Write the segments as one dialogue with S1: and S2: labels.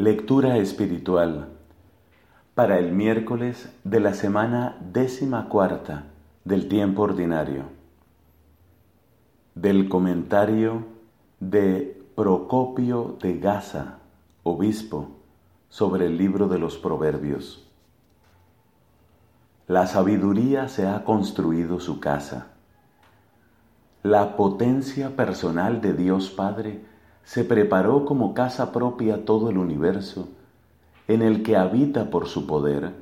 S1: Lectura espiritual para el miércoles de la semana décima cuarta del tiempo ordinario. Del comentario de Procopio de Gaza, obispo, sobre el libro de los Proverbios. La sabiduría se ha construido su casa. La potencia personal de Dios Padre se preparó como casa propia todo el universo, en el que habita por su poder,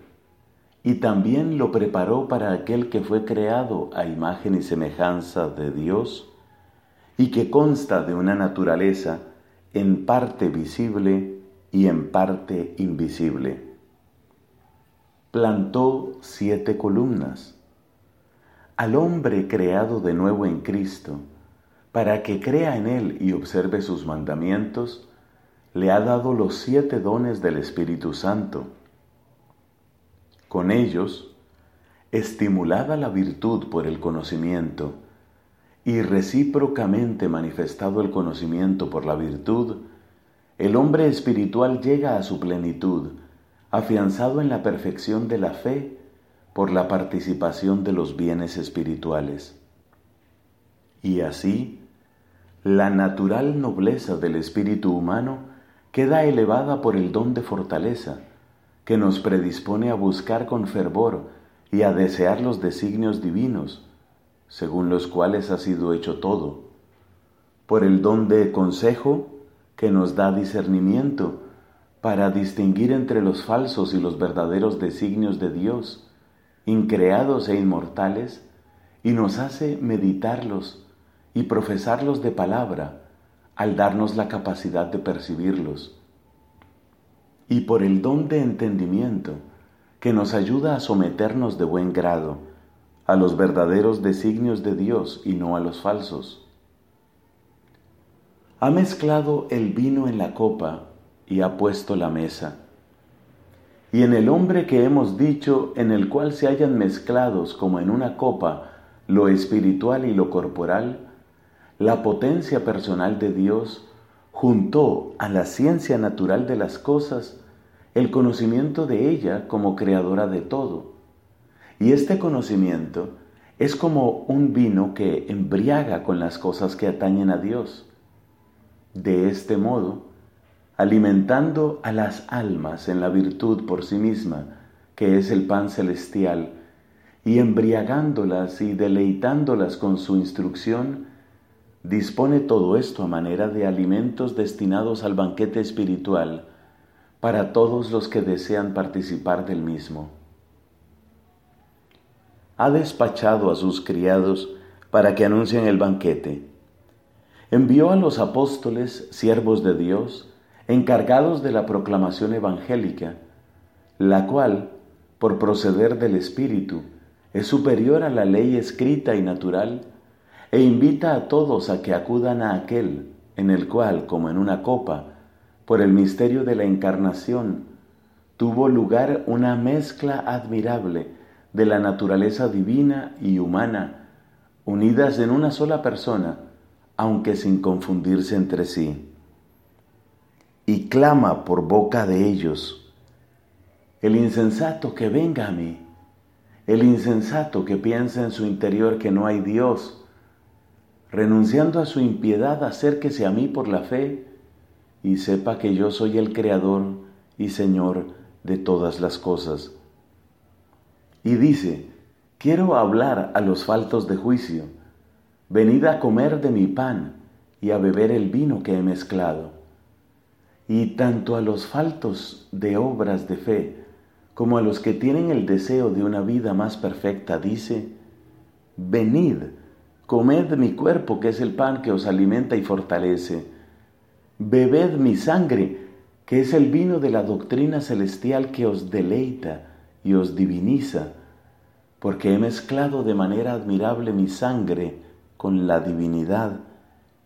S1: y también lo preparó para aquel que fue creado a imagen y semejanza de Dios, y que consta de una naturaleza en parte visible y en parte invisible. Plantó siete columnas. Al hombre creado de nuevo en Cristo, para que crea en Él y observe sus mandamientos, le ha dado los siete dones del Espíritu Santo. Con ellos, estimulada la virtud por el conocimiento y recíprocamente manifestado el conocimiento por la virtud, el hombre espiritual llega a su plenitud, afianzado en la perfección de la fe por la participación de los bienes espirituales. Y así, la natural nobleza del espíritu humano queda elevada por el don de fortaleza, que nos predispone a buscar con fervor y a desear los designios divinos, según los cuales ha sido hecho todo, por el don de consejo, que nos da discernimiento para distinguir entre los falsos y los verdaderos designios de Dios, increados e inmortales, y nos hace meditarlos y profesarlos de palabra al darnos la capacidad de percibirlos. Y por el don de entendimiento que nos ayuda a someternos de buen grado a los verdaderos designios de Dios y no a los falsos. Ha mezclado el vino en la copa y ha puesto la mesa. Y en el hombre que hemos dicho, en el cual se hallan mezclados como en una copa lo espiritual y lo corporal, la potencia personal de Dios juntó a la ciencia natural de las cosas el conocimiento de ella como creadora de todo. Y este conocimiento es como un vino que embriaga con las cosas que atañen a Dios. De este modo, alimentando a las almas en la virtud por sí misma, que es el pan celestial, y embriagándolas y deleitándolas con su instrucción, dispone todo esto a manera de alimentos destinados al banquete espiritual para todos los que desean participar del mismo. Ha despachado a sus criados para que anuncien el banquete. Envió a los apóstoles, siervos de Dios, encargados de la proclamación evangélica, la cual, por proceder del Espíritu, es superior a la ley escrita y natural, e invita a todos a que acudan a aquel en el cual, como en una copa, por el misterio de la encarnación, tuvo lugar una mezcla admirable de la naturaleza divina y humana, unidas en una sola persona, aunque sin confundirse entre sí. Y clama por boca de ellos, el insensato que venga a mí, el insensato que piensa en su interior que no hay Dios, renunciando a su impiedad, acérquese a mí por la fe y sepa que yo soy el Creador y Señor de todas las cosas. Y dice, quiero hablar a los faltos de juicio, venid a comer de mi pan y a beber el vino que he mezclado. Y tanto a los faltos de obras de fe, como a los que tienen el deseo de una vida más perfecta, dice, venid, Comed mi cuerpo, que es el pan que os alimenta y fortalece. Bebed mi sangre, que es el vino de la doctrina celestial que os deleita y os diviniza, porque he mezclado de manera admirable mi sangre con la divinidad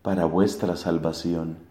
S1: para vuestra salvación.